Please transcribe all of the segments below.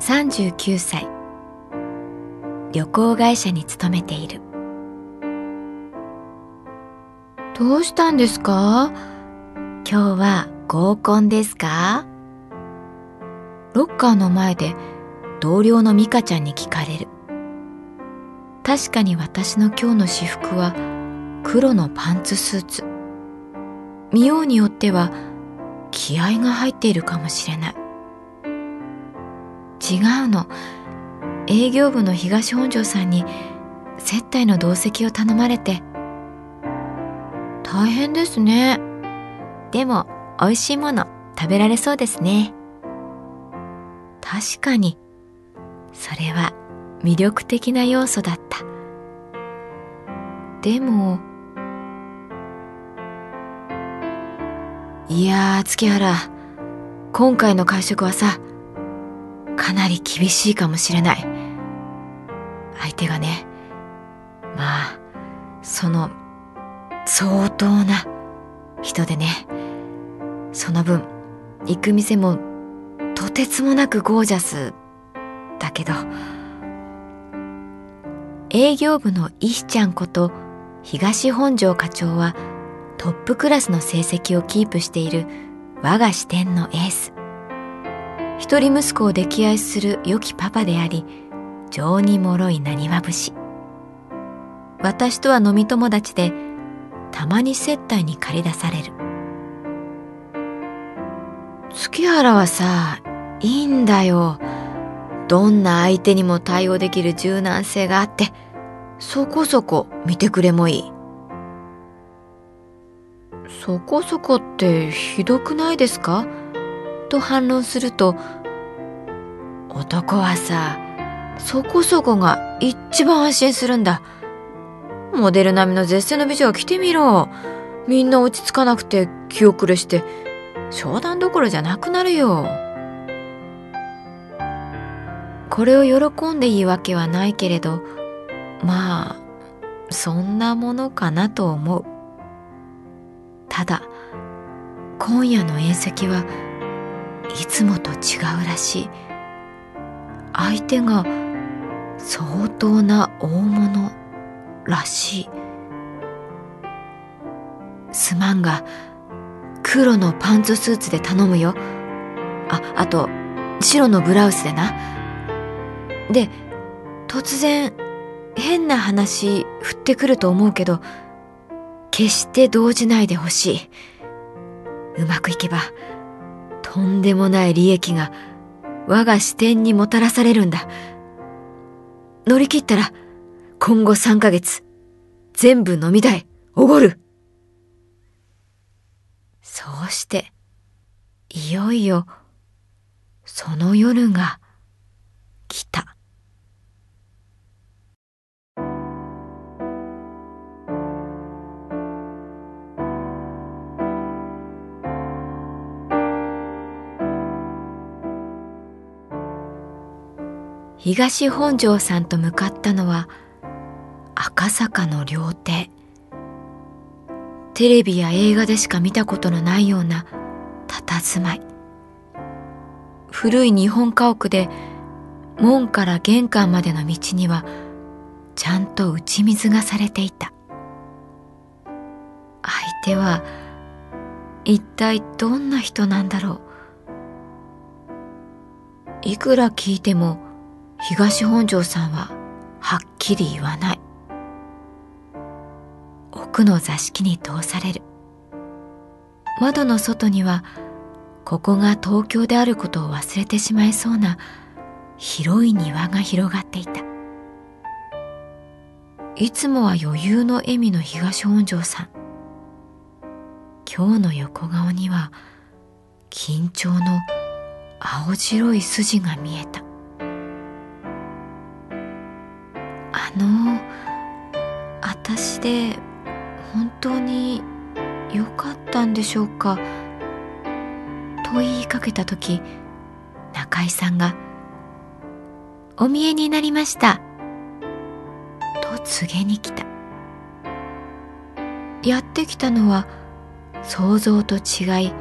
39歳旅行会社に勤めている。どうしたんですか？今日は合コンですか？ロッカーの前で同僚の美香ちゃんに聞かれる。確かに私の今日の私服は黒のパンツスーツ。見ようによっては気合が入っているかもしれない。違うの。営業部の東本庄さんに接待の同席を頼まれて。大変ですね。でも美味しいもの食べられそうですね。確かに。それは魅力的な要素だった。でもいやー月原。今回の会食はさかなり厳しいかもしれない。相手がねまあその相当な人でねその分行く店もとてつもなくゴージャスだけど営業部の石ちゃんこと東本庄課長はトップクラスの成績をキープしている我が支店のエース。一人息子を溺愛する良きパパであり情に脆い浪花節私とは飲み友達でたまに接待に駆り出される。月原はさいいんだよ。どんな相手にも対応できる柔軟性があってそこそこ見てくれもいい。そこそこってひどくないですか？と反論すると男はさそこそこが一番安心するんだ。モデル並みの絶世の美女を着てみろ。みんな落ち着かなくて気遅れして商談どころじゃなくなるよ。これを喜んでいいわけはないけれどまあそんなものかなと思う。ただ今夜の宴席はいつもと違うらしい。相手が相当な大物らしい。すまんが黒のパンツスーツで頼むよ。ああと白のブラウスでな。で突然変な話振ってくると思うけど決して動じないでほしい。うまくいけば、とんでもない利益が我が視点にもたらされるんだ。乗り切ったら、今後3ヶ月、全部飲み代、おごる。そうして、いよいよ、その夜が来た。東本庄さんと向かったのは赤坂の料亭。テレビや映画でしか見たことのないような佇まい。古い日本家屋で門から玄関までの道にはちゃんと打ち水がされていた。相手は一体どんな人なんだろう。いくら聞いても東本庄さんははっきり言わない。奥の座敷に通される。窓の外にはここが東京であることを忘れてしまいそうな広い庭が広がっていた。いつもは余裕の笑みの東本庄さん。今日の横顔には緊張の青白い筋が見えた。の私で本当に良かったんでしょうか？と言いかけた時中井さんが「お見えになりました」と告げに来た。やってきたのは想像と違い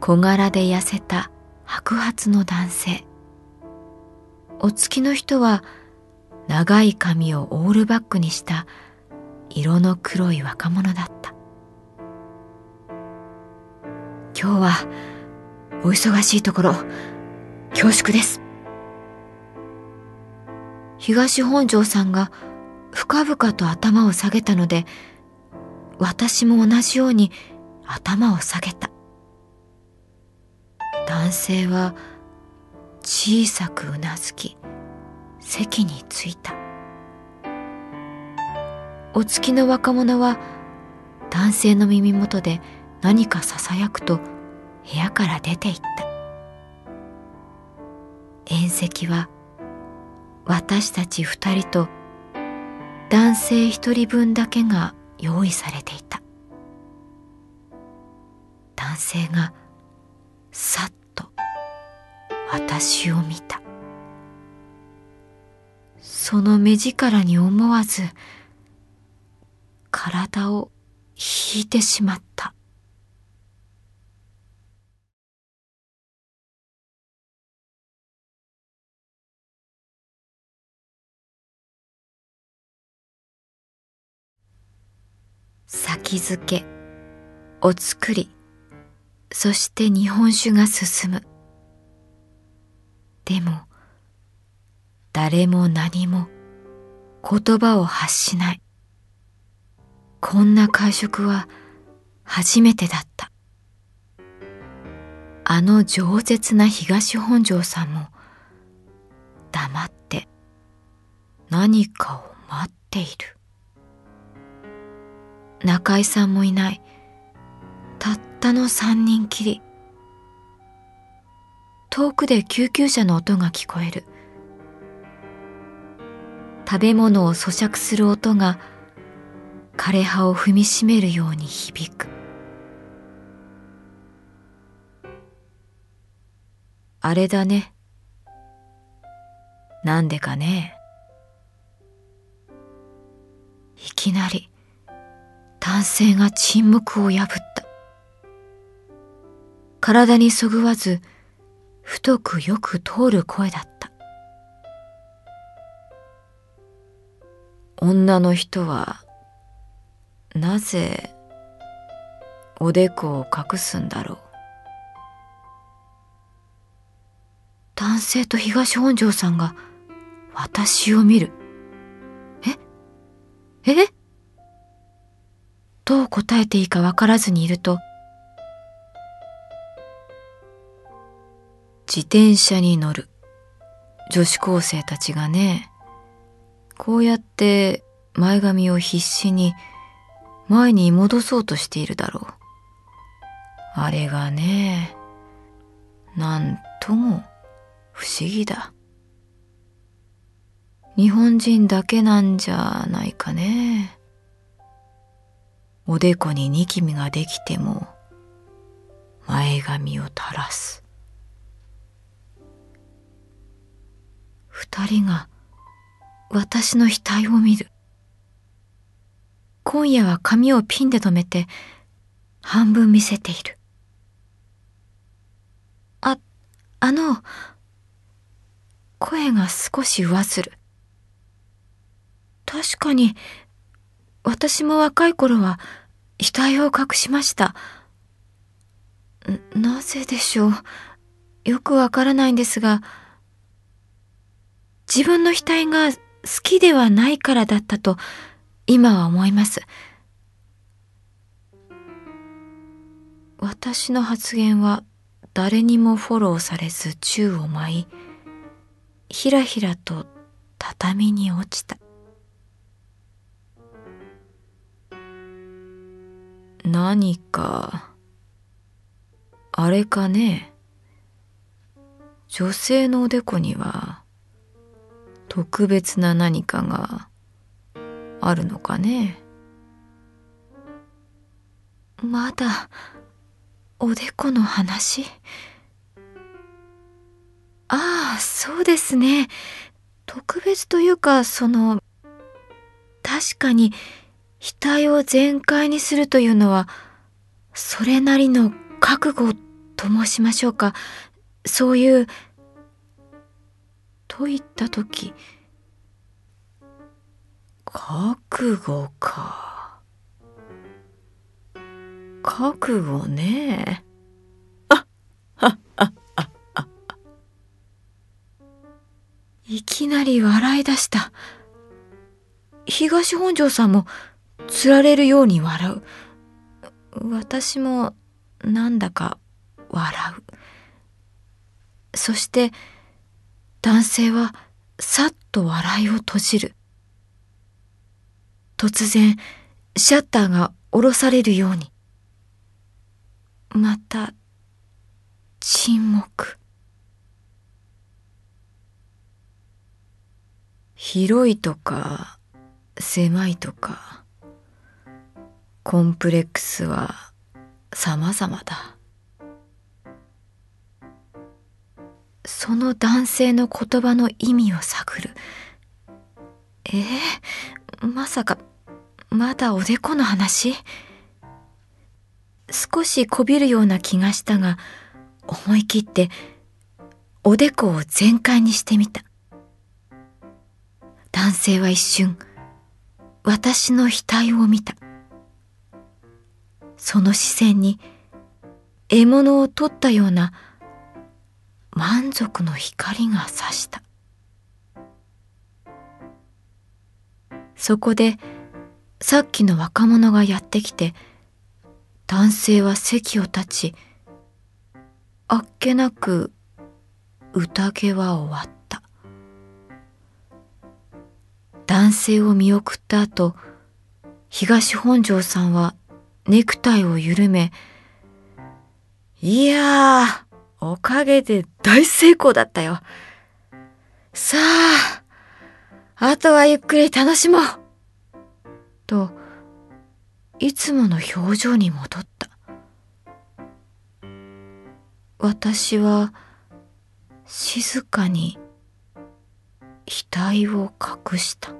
小柄で痩せた白髪の男性。お付きの人は長い髪をオールバックにした色の黒い若者だった。今日はお忙しいところ恐縮です。東本庄さんが深々と頭を下げたので私も同じように頭を下げた。男性は小さくうなずき席に着いた。お付きの若者は男性の耳元で何かささやくと部屋から出て行った。宴席は私たち二人と男性一人分だけが用意されていた。男性がさっと私を見た。その目力に思わず体を引いてしまった。先付けお作りそして日本酒が進む。でも誰も何も言葉を発しない。こんな会食は初めてだった。あの饒舌な東本庄さんも黙って何かを待っている。中井さんもいない。たったの三人きり。遠くで救急車の音が聞こえる。食べ物を咀嚼する音が枯葉を踏みしめるように響く。あれだね。なんでかね。いきなり男性が沈黙を破った。体にそぐわず太くよく通る声だった。女の人はなぜおでこを隠すんだろう。男性と東本庄さんが私を見る。え？え？どう答えていいかわからずにいると自転車に乗る女子高生たちがねこうやって前髪を必死に前に戻そうとしているだろう。あれがね、なんとも不思議だ。日本人だけなんじゃないかね。おでこにニキビができても前髪を垂らす。二人が私の額を見る。今夜は髪をピンで留めて半分見せている。あ、あの、声が少し上ずる。確かに、私も若い頃は額を隠しました。なぜでしょう？よくわからないんですが、自分の額が好きではないからだったと今は思います。私の発言は誰にもフォローされず宙を舞い、ひらひらと畳に落ちた。何か、あれかね。女性のおでこには特別な何かがあるのかね。まだおでこの話？ああそうですね。特別というかその確かに額を全開にするというのはそれなりの覚悟と申しましょうか。そういうと言った時覚悟か。覚悟ね。あっ、あっ、あっ、あっ。いきなり笑い出した。東本庄さんもつられるように笑う。私もなんだか笑う。そして男性はさっと笑いを閉じる。突然、シャッターが下ろされるように。また、沈黙。広いとか、狭いとか、コンプレックスは様々だ。その男性の言葉の意味を探る。えー、まさかまだおでこの話？少しこびるような気がしたが、思い切っておでこを全開にしてみた。男性は一瞬、私の額を見た。その視線に獲物を取ったような満足の光が差した。そこでさっきの若者がやってきて、男性は席を立ち、あっけなく宴は終わった。男性を見送った後、東本庄さんはネクタイを緩め、いやー、おかげで大成功だったよ。さあ、あとはゆっくり楽しもう。と、いつもの表情に戻った。私は静かに額を隠した。